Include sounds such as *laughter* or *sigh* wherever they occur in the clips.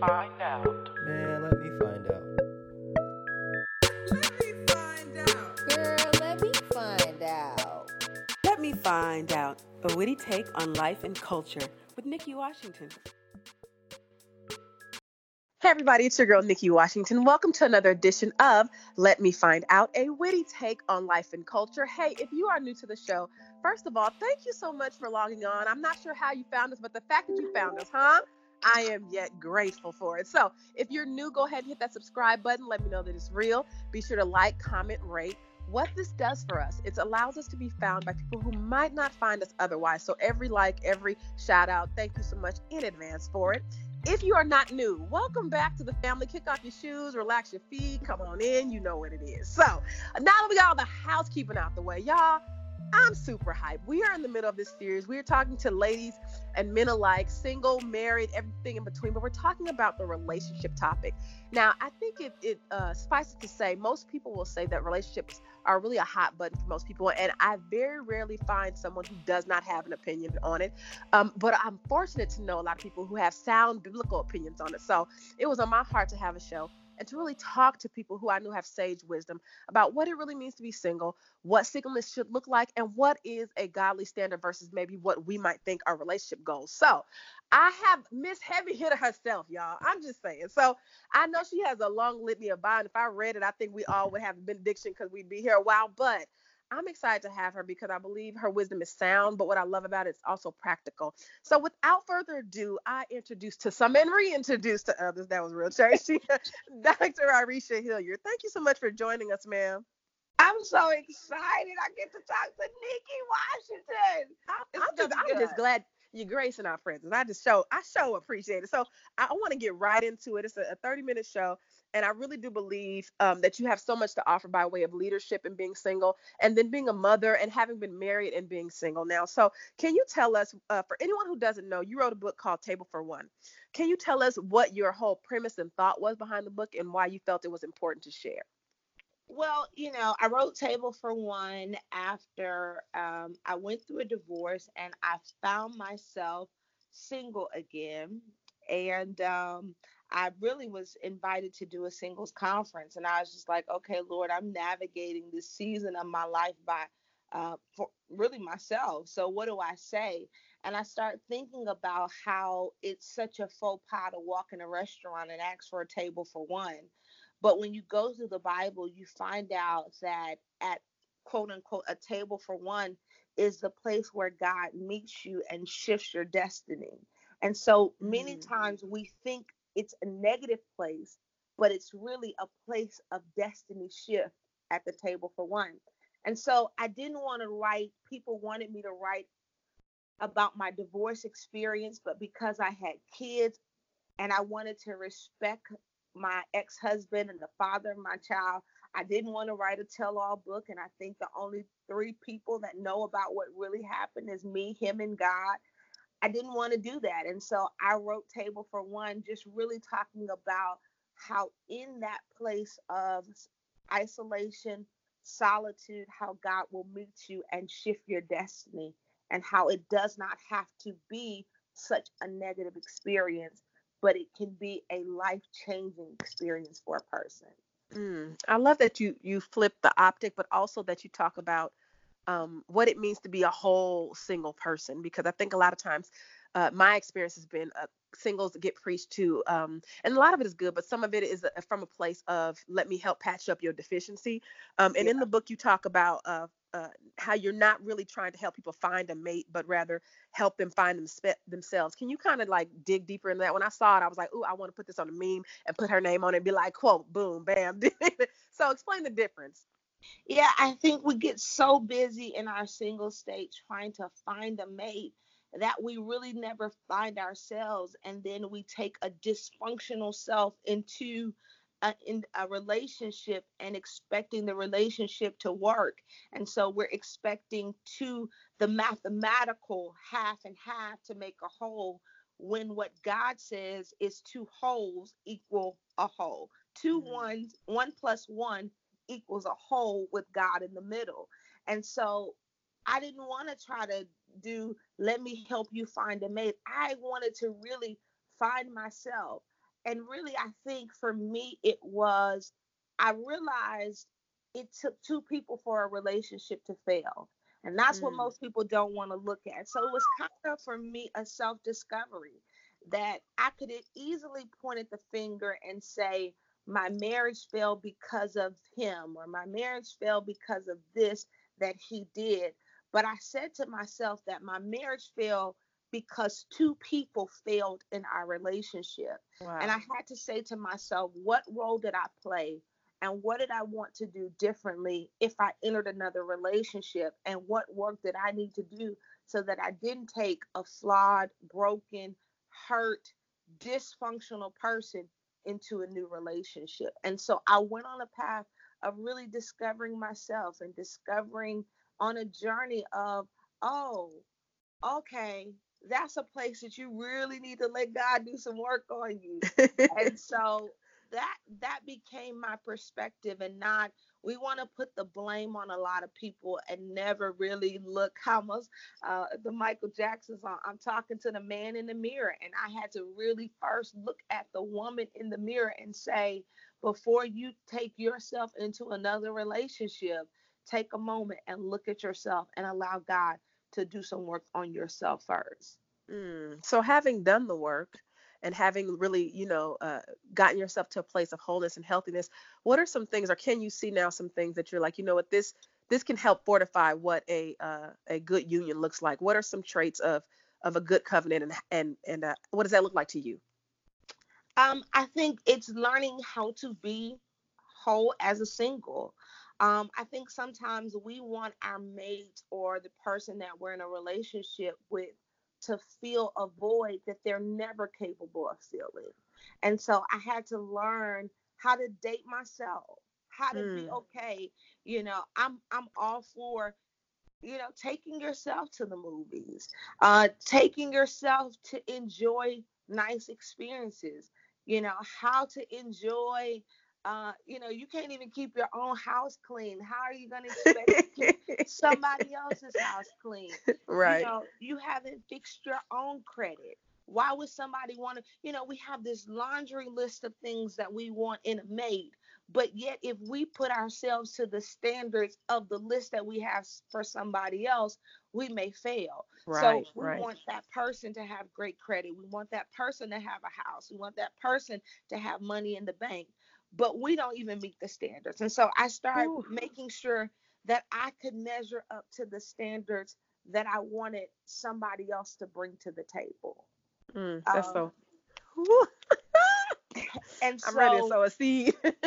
find out. Man, let me find out. Let me find out. Girl, let me find out. Let me find out. A witty take on life and culture with Nikki Washington. Hey everybody, it's your girl Nikki Washington. Welcome to another edition of Let Me Find Out, a witty take on life and culture. Hey, if you are new to the show, first of all, thank you so much for logging on. I'm not sure how you found us, but the fact that you found us, huh? I am yet grateful for it. So, if you're new, go ahead and hit that subscribe button. Let me know that it's real. Be sure to like, comment, rate. What this does for us, it allows us to be found by people who might not find us otherwise. So, every like, every shout out, thank you so much in advance for it. If you are not new, welcome back to the family. Kick off your shoes, relax your feet, come on in. You know what it is. So, now that we got all the housekeeping out the way, y'all, I'm super hyped. We are in the middle of this series. We are talking to ladies and men alike, single, married, everything in between, but we're talking about the relationship topic. Now, I think it, it uh, to say most people will say that relationships are really a hot button for most people, and I very rarely find someone who does not have an opinion on it. Um, but I'm fortunate to know a lot of people who have sound biblical opinions on it. So it was on my heart to have a show and to really talk to people who I knew have sage wisdom about what it really means to be single, what singleness should look like, and what is a godly standard versus maybe what we might think are relationship goals. So I have Miss Heavy Hitter herself, y'all. I'm just saying. So I know she has a long litany of bond. If I read it, I think we all would have a benediction because we'd be here a while. But I'm excited to have her because I believe her wisdom is sound, but what I love about it is also practical. So without further ado, I introduce to some and reintroduce to others. That was real churchy. *laughs* Dr. Irishea Hilliard. Thank you so much for joining us, ma'am. I'm so excited. I get to talk to Nikki Washington. I'm, I'm just, I'm just glad you're gracing our presence. I just show I show appreciate it. So I, I want to get right into it. It's a, a 30 minute show, and I really do believe um, that you have so much to offer by way of leadership and being single, and then being a mother and having been married and being single now. So can you tell us, uh, for anyone who doesn't know, you wrote a book called Table for One. Can you tell us what your whole premise and thought was behind the book and why you felt it was important to share? Well, you know, I wrote Table for One after um, I went through a divorce and I found myself single again. And um, I really was invited to do a singles conference. And I was just like, okay, Lord, I'm navigating this season of my life by uh, for really myself. So what do I say? And I start thinking about how it's such a faux pas to walk in a restaurant and ask for a table for one. But when you go through the Bible, you find out that at quote unquote a table for one is the place where God meets you and shifts your destiny. And so many mm. times we think it's a negative place, but it's really a place of destiny shift at the table for one. And so I didn't want to write, people wanted me to write about my divorce experience, but because I had kids and I wanted to respect my ex-husband and the father of my child. I didn't want to write a tell-all book, and I think the only three people that know about what really happened is me, him, and God. I didn't want to do that, and so I wrote Table for One, just really talking about how in that place of isolation, solitude, how God will meet you and shift your destiny, and how it does not have to be such a negative experience but it can be a life changing experience for a person. Mm, I love that you you flip the optic, but also that you talk about um, what it means to be a whole single person. Because I think a lot of times, uh, my experience has been uh, singles get preached to, um, and a lot of it is good, but some of it is uh, from a place of let me help patch up your deficiency. Um, and yeah. in the book, you talk about uh, uh, how you're not really trying to help people find a mate, but rather help them find them spe- themselves. Can you kind of like dig deeper into that? When I saw it, I was like, "Ooh, I want to put this on a meme and put her name on it and be like, quote, boom, bam." *laughs* so explain the difference. Yeah, I think we get so busy in our single state trying to find a mate that we really never find ourselves, and then we take a dysfunctional self into a, in a relationship and expecting the relationship to work. And so we're expecting to the mathematical half and half to make a whole when what God says is two wholes equal a whole. 2 mm-hmm. ones, one plus one equals a whole with God in the middle. And so I didn't want to try to do, let me help you find a mate. I wanted to really find myself and really, I think for me, it was, I realized it took two people for a relationship to fail. And that's mm. what most people don't want to look at. So it was kind of for me a self discovery that I could easily point at the finger and say, my marriage failed because of him, or my marriage failed because of this that he did. But I said to myself that my marriage failed because two people failed in our relationship. Wow. And I had to say to myself, what role did I play? And what did I want to do differently if I entered another relationship? And what work did I need to do so that I didn't take a flawed, broken, hurt, dysfunctional person into a new relationship? And so I went on a path of really discovering myself and discovering on a journey of, oh, okay, that's a place that you really need to let God do some work on you. *laughs* and so that that became my perspective and not we want to put the blame on a lot of people and never really look how much uh, the Michael Jackson's song. I'm talking to the man in the mirror, and I had to really first look at the woman in the mirror and say, before you take yourself into another relationship, take a moment and look at yourself and allow God to do some work on yourself first. Mm. So, having done the work and having really, you know, uh, gotten yourself to a place of wholeness and healthiness, what are some things, or can you see now some things that you're like, you know what, this this can help fortify what a uh, a good union looks like? What are some traits of of a good covenant, and and and uh, what does that look like to you? Um, I think it's learning how to be whole as a single. Um, I think sometimes we want our mate or the person that we're in a relationship with to fill a void that they're never capable of filling. And so I had to learn how to date myself, how to be hmm. okay. You know, I'm I'm all for you know taking yourself to the movies, uh taking yourself to enjoy nice experiences, you know, how to enjoy uh, you know, you can't even keep your own house clean. How are you going *laughs* to expect to keep somebody else's house clean? Right. You know, you haven't fixed your own credit. Why would somebody want to? You know, we have this laundry list of things that we want in a mate, but yet if we put ourselves to the standards of the list that we have for somebody else, we may fail. Right, so we right. want that person to have great credit. We want that person to have a house. We want that person to have money in the bank but we don't even meet the standards. And so I started Ooh. making sure that I could measure up to the standards that I wanted somebody else to bring to the table. Mm, that's um, so. *laughs* and so, I'm ready to sow a seed. *laughs* and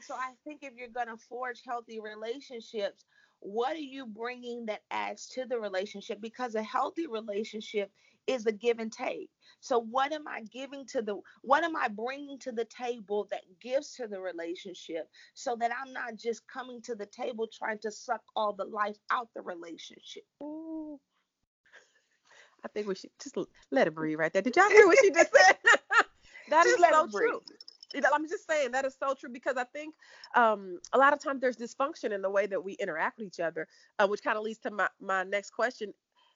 so *laughs* I think if you're going to forge healthy relationships, what are you bringing that adds to the relationship? Because a healthy relationship is a give and take. So what am I giving to the what am I bringing to the table that gives to the relationship so that I'm not just coming to the table trying to suck all the life out the relationship. Ooh. I think we should just let it breathe right there. Did y'all hear what she just said? *laughs* that *laughs* just is so true. I'm just saying that is so true because I think um, a lot of times there's dysfunction in the way that we interact with each other, uh, which kind of leads to my, my next question.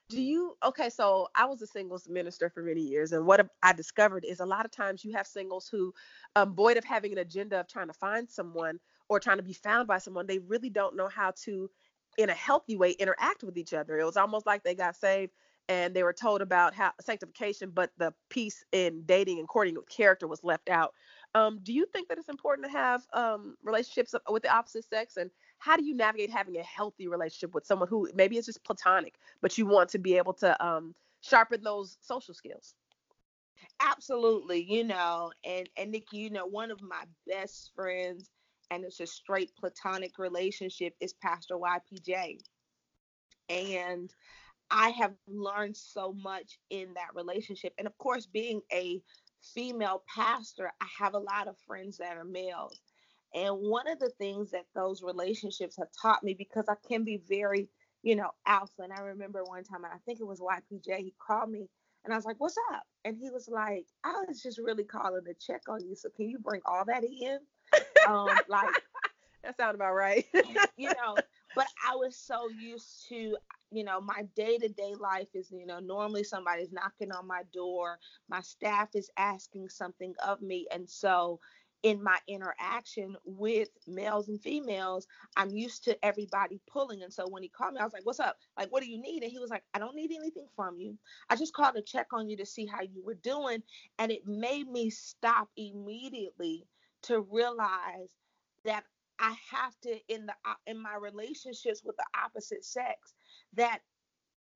Do you okay so i was a singles minister for many years and what i discovered is a lot of times you have singles who um, void of having an agenda of trying to find someone or trying to be found by someone they really don't know how to in a healthy way interact with each other. It was almost like they got saved and they were told about how sanctification but the piece in dating and courting with character was left out um, do you think that it's important to have um, relationships with the opposite sex? And how do you navigate having a healthy relationship with someone who maybe it's just platonic, but you want to be able to um, sharpen those social skills? Absolutely, you know, and and Nikki, you know, one of my best friends, and it's a straight platonic relationship, is Pastor YPJ, and I have learned so much in that relationship, and of course, being a female pastor, I have a lot of friends that are males, and one of the things that those relationships have taught me, because I can be very, you know, alpha. And I remember one time, and I think it was YPJ, he called me and I was like, What's up? And he was like, I was just really calling to check on you. So can you bring all that in? Um, like, *laughs* that sounds about right. *laughs* you know, but I was so used to, you know, my day to day life is, you know, normally somebody's knocking on my door, my staff is asking something of me. And so, in my interaction with males and females, I'm used to everybody pulling. And so when he called me, I was like, What's up? Like, what do you need? And he was like, I don't need anything from you. I just called to check on you to see how you were doing. And it made me stop immediately to realize that I have to in the uh, in my relationships with the opposite sex that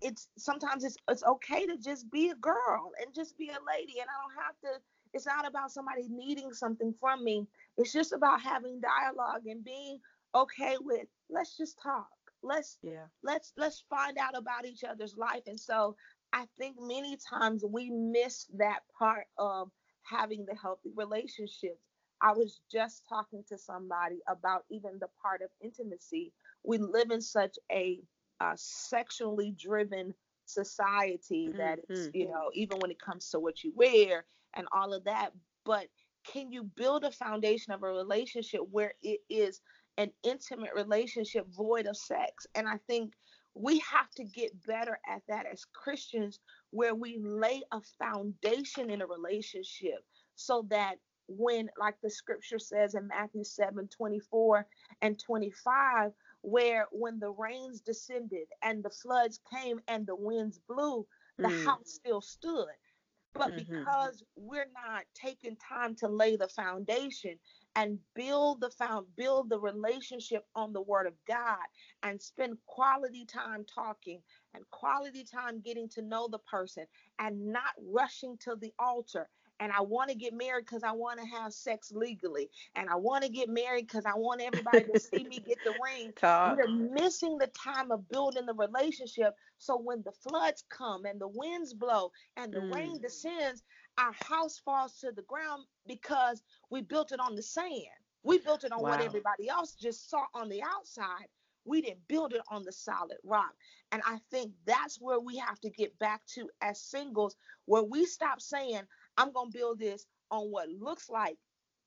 it's sometimes it's it's okay to just be a girl and just be a lady and I don't have to it's not about somebody needing something from me. It's just about having dialogue and being okay with let's just talk. Let's yeah. Let's let's find out about each other's life. And so I think many times we miss that part of having the healthy relationships. I was just talking to somebody about even the part of intimacy. We live in such a uh, sexually driven society mm-hmm. that it's, you know, even when it comes to what you wear and all of that. But can you build a foundation of a relationship where it is an intimate relationship void of sex? And I think we have to get better at that as Christians, where we lay a foundation in a relationship so that when, like the scripture says in Matthew 7 24 and 25, where when the rains descended and the floods came and the winds blew, the mm. house still stood. But mm-hmm. because we're not taking time to lay the foundation and build the found build the relationship on the word of God and spend quality time talking and quality time getting to know the person and not rushing to the altar and I want to get married because I want to have sex legally, and I want to get married because I want everybody to see me get the ring. Talk. We're missing the time of building the relationship. So when the floods come and the winds blow and the mm. rain descends, our house falls to the ground because we built it on the sand. We built it on wow. what everybody else just saw on the outside. We didn't build it on the solid rock. And I think that's where we have to get back to as singles, where we stop saying, I'm going to build this on what looks like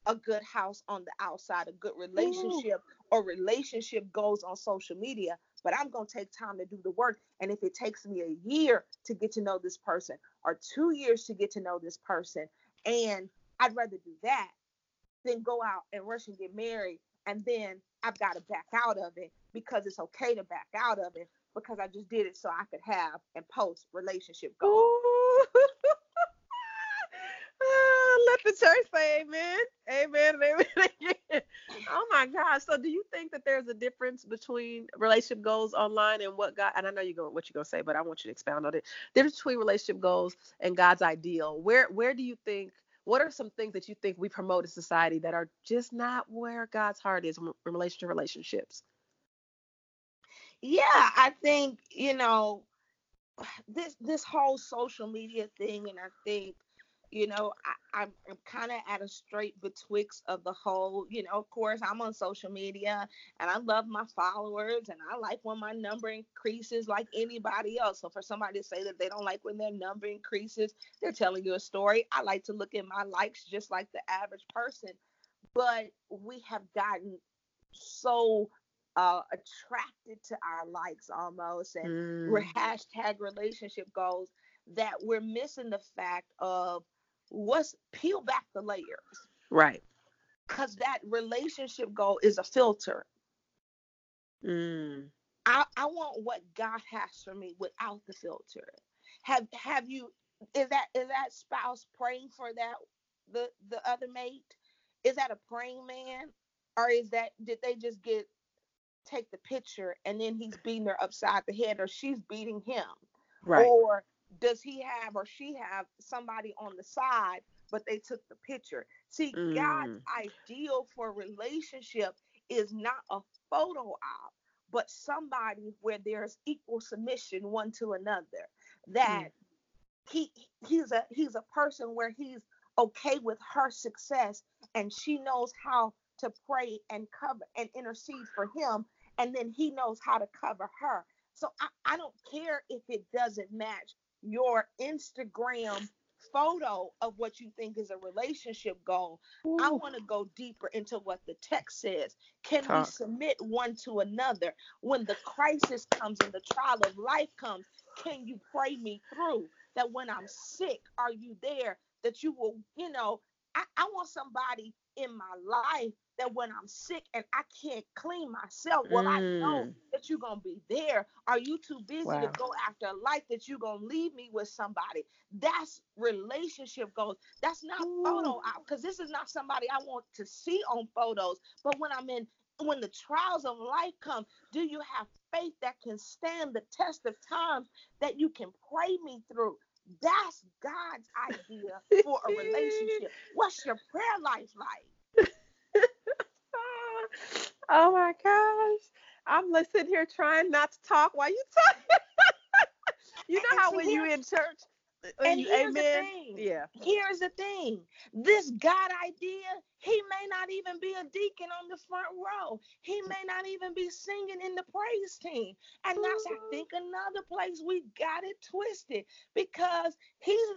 a good house on the outside, a good relationship Ooh. or relationship goes on social media, but I'm going to take time to do the work. And if it takes me a year to get to know this person or two years to get to know this person, and I'd rather do that than go out and rush and get married. And then I've got to back out of it because it's okay to back out of it because I just did it so I could have and post relationship goals. *laughs* let *laughs* the church say amen. Amen amen. Oh my gosh. So do you think that there's a difference between relationship goals online and what God and I know you're going what you're gonna say, but I want you to expound on it. Difference between relationship goals and God's ideal. Where where do you think what are some things that you think we promote in society that are just not where God's heart is in relation to relationships? Yeah, I think, you know, *sighs* this this whole social media thing and I think you know, I, I'm, I'm kind of at a straight betwixt of the whole, you know, of course, I'm on social media and I love my followers and I like when my number increases like anybody else. So for somebody to say that they don't like when their number increases, they're telling you a story. I like to look at my likes just like the average person. But we have gotten so uh, attracted to our likes almost and mm. we're hashtag relationship goals that we're missing the fact of what's peel back the layers. Right. Because that relationship goal is a filter. Mm. I, I want what God has for me without the filter. Have have you is that is that spouse praying for that the the other mate? Is that a praying man? Or is that did they just get take the picture and then he's beating her upside the head or she's beating him? Right. Or does he have or she have somebody on the side but they took the picture see mm. god's ideal for relationship is not a photo op but somebody where there's equal submission one to another that mm. he he's a he's a person where he's okay with her success and she knows how to pray and cover and intercede for him and then he knows how to cover her so I, I don't care if it doesn't match your Instagram photo of what you think is a relationship goal. I want to go deeper into what the text says. Can Talk. we submit one to another when the crisis comes and the trial of life comes? Can you pray me through? That when I'm sick, are you there? That you will, you know, I, I want somebody in my life that when I'm sick and I can't clean myself, well, I know Mm. that you're gonna be there. Are you too busy Wow. to go after a life that you're gonna leave me with somebody? That's relationship goals. That's not photo out because this is not somebody I want to see on photos. But when I'm in when the trials of life come, do you have faith that can stand the test of times that you can pray me through? That's God's idea for a relationship. *laughs* What's your prayer life like? Oh my gosh. I'm like sitting here trying not to talk while you talk. *laughs* you know how when you in church uh, and you here's the thing. Yeah. Here's the thing this God idea, he may not even be a deacon on the front row. He may not even be singing in the praise team. And that's, I mm-hmm. think, another place we got it twisted because he's,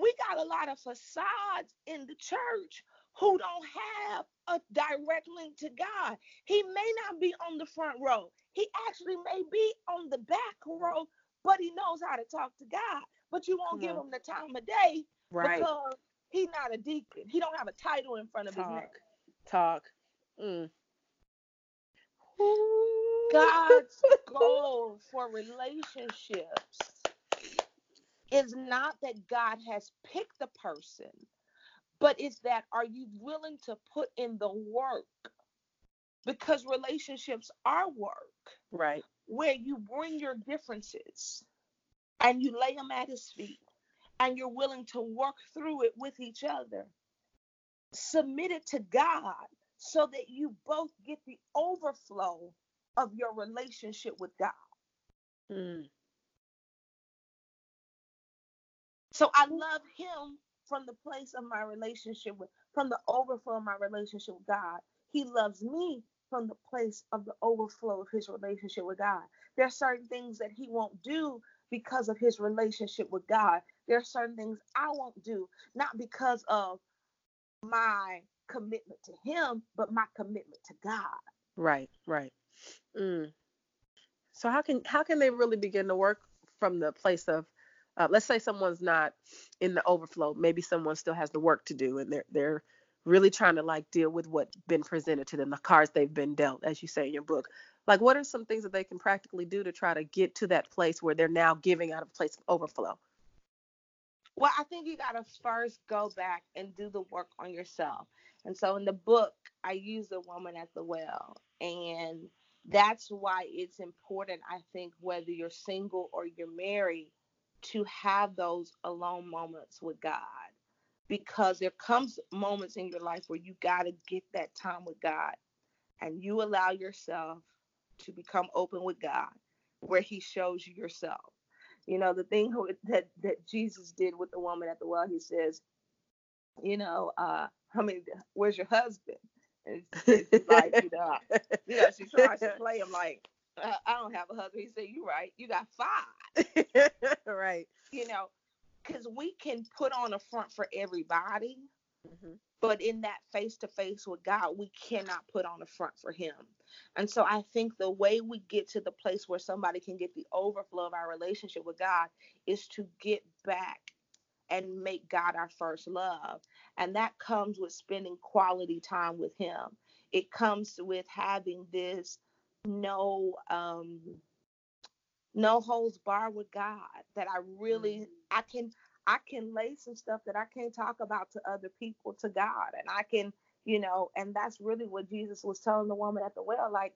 we got a lot of facades in the church who don't have a direct link to God. He may not be on the front row, he actually may be on the back row, but he knows how to talk to God. But you won't give him the time of day Right. because he's not a deacon. He don't have a title in front of his neck. Talk. Talk. Mm. God's goal *laughs* for relationships is not that God has picked the person, but it's that are you willing to put in the work? Because relationships are work Right. where you bring your differences and you lay them at his feet and you're willing to work through it with each other. Submit it to God so that you both get the overflow of your relationship with God. Mm. So I love him from the place of my relationship with, from the overflow of my relationship with God. He loves me from the place of the overflow of his relationship with God. There are certain things that he won't do because of his relationship with God. There are certain things I won't do, not because of my commitment to him, but my commitment to God. Right. Right. Mm. So how can how can they really begin to work from the place of uh, let's say someone's not in the overflow, maybe someone still has the work to do and they're they're really trying to like deal with what's been presented to them, the cards they've been dealt, as you say in your book. Like what are some things that they can practically do to try to get to that place where they're now giving out of place of overflow? Well, I think you got to first go back and do the work on yourself. And so in the book, I use the woman at the well. And that's why it's important, I think, whether you're single or you're married, to have those alone moments with God. Because there comes moments in your life where you got to get that time with God and you allow yourself to become open with God, where He shows you yourself. You know, the thing that that Jesus did with the woman at the well, He says, you know, uh, I mean, where's your husband? And it's, it's like, you know, you know, she tries to play him like, uh, I don't have a husband. He said, You're right, you got five. *laughs* right. You know, because we can put on a front for everybody, Mhm. but in that face to face with God, we cannot put on a front for Him. And so I think the way we get to the place where somebody can get the overflow of our relationship with God is to get back and make God our first love. And that comes with spending quality time with Him. It comes with having this no um no holds bar with God that I really I can I can lay some stuff that I can't talk about to other people to God and I can you know and that's really what Jesus was telling the woman at the well like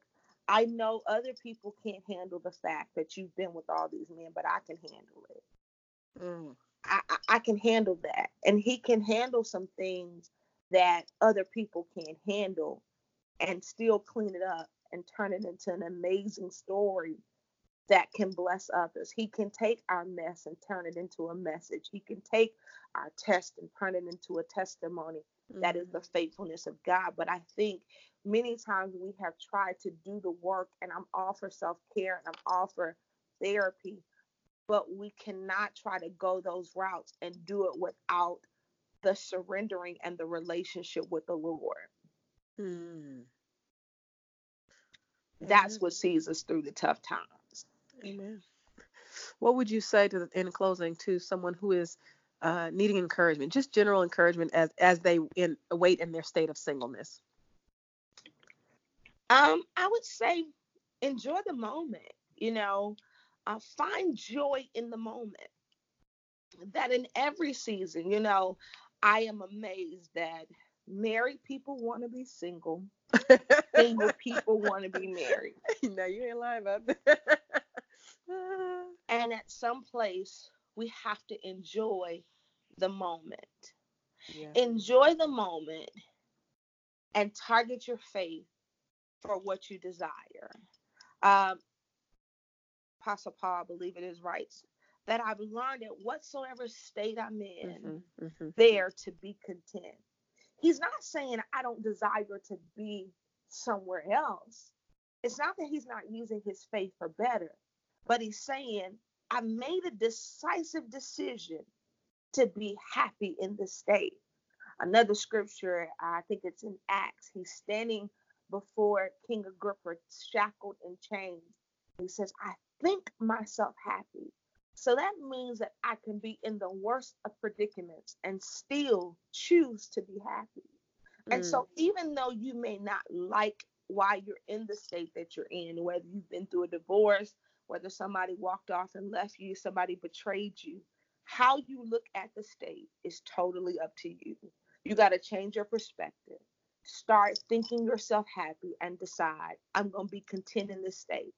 I know other people can't handle the fact that you've been with all these men but I can handle it. Mm. I, I I can handle that and he can handle some things that other people can't handle and still clean it up and turn it into an amazing story that can bless others. He can take our mess and turn it into a message. He can take our test and turn it into a testimony. That is the faithfulness of God. But I think many times we have tried to do the work, and I'm all for self care and I'm all for therapy. but we cannot try to go those routes and do it without the surrendering and the relationship with the Lord. Hmm. That's what sees us through the tough times. Amen. What would you say to the, in closing to someone who is uh, needing encouragement, just general encouragement as as they in wait in their state of singleness? Um, I would say enjoy the moment. You know, uh, find joy in the moment. That in every season, you know, I am amazed that married people want to be single, *laughs* single people want to be married. *laughs* no, you ain't lying about that. *laughs* and at some place, we have to enjoy the moment. Yeah. Enjoy the moment and target your faith for what you desire. Um, Apostle Paul, I believe it is, writes that I've learned at whatsoever state I'm in, mm-hmm, mm-hmm. there to be content. He's not saying I don't desire to be somewhere else. It's not that he's not using his faith for better, but he's saying I made a decisive decision to be happy in this state. Another scripture, I think it's in Acts, he's standing before King Agrippa, shackled and chained. He says, I think myself happy. So that means that I can be in the worst of predicaments and still choose to be happy. Mm. And so, mm. even though you may not like why you're in the state that you're in, whether you've been through a divorce, whether somebody walked off and left you, somebody betrayed you, how you look at the state is totally up to you. You got to change your perspective. Start thinking yourself happy and decide, I'm going to be content in this state.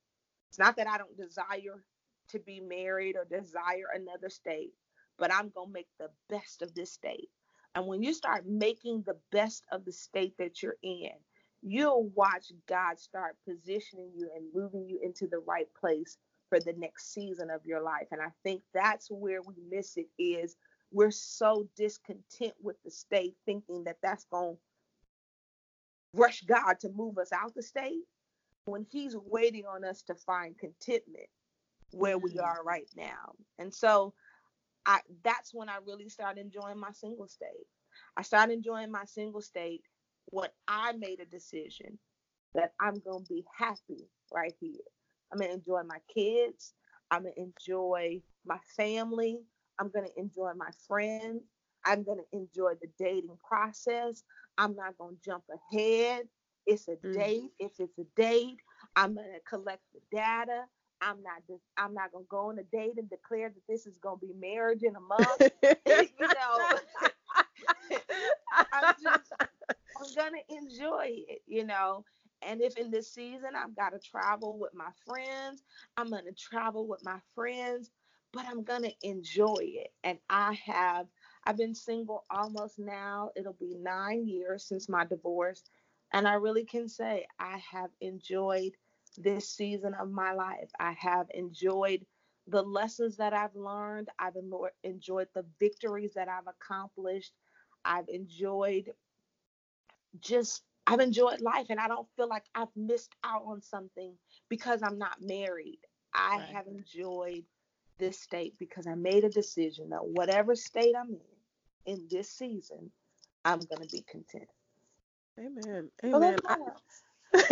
It's not that I don't desire to be married or desire another state, but I'm going to make the best of this state. And when you start making the best of the state that you're in, you'll watch God start positioning you and moving you into the right place for the next season of your life. And I think that's where we miss it is we're so discontent with the state thinking that that's going to rush God to move us out the state when he's waiting on us to find contentment where we mm-hmm. are right now. And so I that's when I really started enjoying my single state. I started enjoying my single state when I made a decision that I'm going to be happy right here. I'm going to enjoy my kids. I'm going to enjoy my family. I'm going to enjoy my friends. I'm going to enjoy the dating process. I'm not going to jump ahead. It's a mm. date. If it's a date, I'm going to collect the data. I'm not just I'm not gonna go on a date and declare that this is gonna be marriage in a *laughs* month. you know, *laughs* I'm just I'm gonna enjoy it, you know. And if in this season I've got to travel with my friends, I'm gonna travel with my friends, but I'm gonna enjoy it. And I have I've been single almost now. It'll be nine years since my divorce. And I really can say I have enjoyed this season of my life. I have enjoyed the lessons that I've learned. I've enjoyed the victories that I've accomplished. I've enjoyed just, I've enjoyed life and I don't feel like I've missed out on something because I'm not married. I right. have enjoyed this state because I made a decision that whatever state I'm in in this season, I'm going to be content. Amen. Amen. *laughs*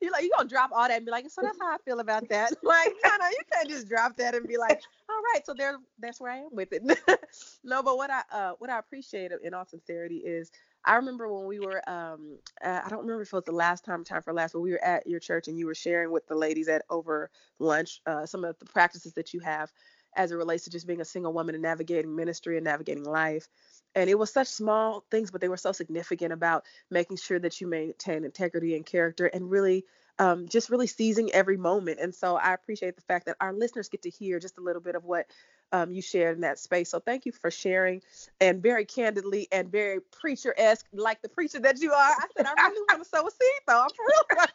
you're like, you gonna drop all that and be like, so that's how I feel about that. *laughs* Like, you know, you can't just drop that and be like, all right, so there, that's where I am with it. *laughs* no, but what I, uh, what I appreciate in all sincerity is, I remember when we were, um, uh, I don't remember if it was the last time, time for last, but we were at your church and you were sharing with the ladies at over lunch uh, some of the practices that you have as it relates to just being a single woman and navigating ministry and navigating life and it was such small things but they were so significant about making sure that you maintain integrity and character and really um, just really seizing every moment. And so i appreciate the fact that our listeners get to hear just a little bit of what um, you shared in that space. So thank you for sharing and very candidly and very preacher-esque like the preacher that you are. I said i really want to sow a seed though. I'm for real.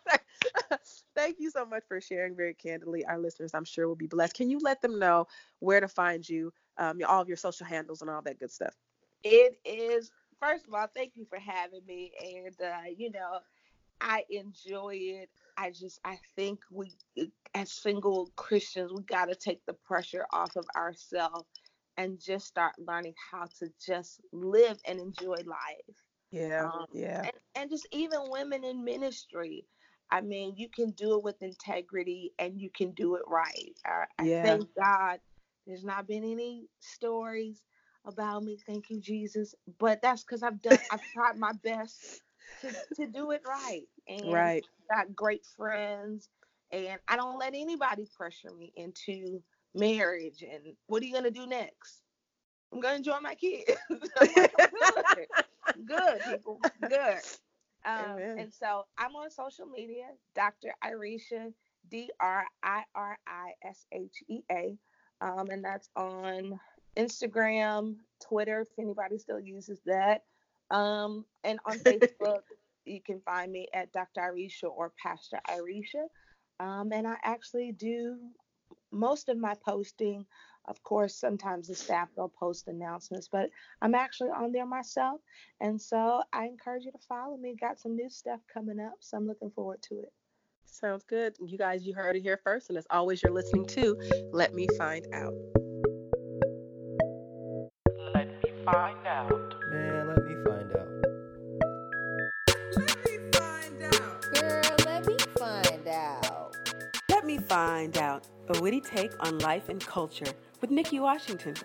*laughs* *laughs* Thank you so much for sharing very candidly. Our listeners i'm sure will be blessed. Can you let them know where to find you um, all of your social handles and all that good stuff it is first of all, thank you for having me, and uh, you know, I enjoy it I just I think we as single Christians we got to take the pressure off of ourselves and just start learning how to just live and enjoy life. Yeah, um, yeah. And, and just even women in ministry. I mean, you can do it with integrity and you can do it right. I, I yeah. thank God there's not been any stories about me. Thank you, Jesus. But that's because I've done, I've tried my best to, to do it right. And right. got great friends. And I don't let anybody pressure me into marriage. And what are you going to do next? I'm going to enjoy my kids. *laughs* good. good, people. Good. Um, and so I'm on social media, Dr. Irishea, D R I R I S H E A. Um, and that's on Instagram, Twitter, if anybody still uses that. Um, and on *laughs* Facebook, you can find me at Dr. Irishea or Pastor Irishea. Um, and I actually do most of my posting. Of course, sometimes the staff will post announcements, but I'm actually on there myself. And so I encourage you to follow me. Got some new stuff coming up, so I'm looking forward to it. Sounds good. You guys, you heard it here first. And as always, you're listening to Let Me Find Out. Find out. Man, let me find out. Let me find out. Girl, let me find out. Let me find out. A witty take on life and culture with Nikki Washington.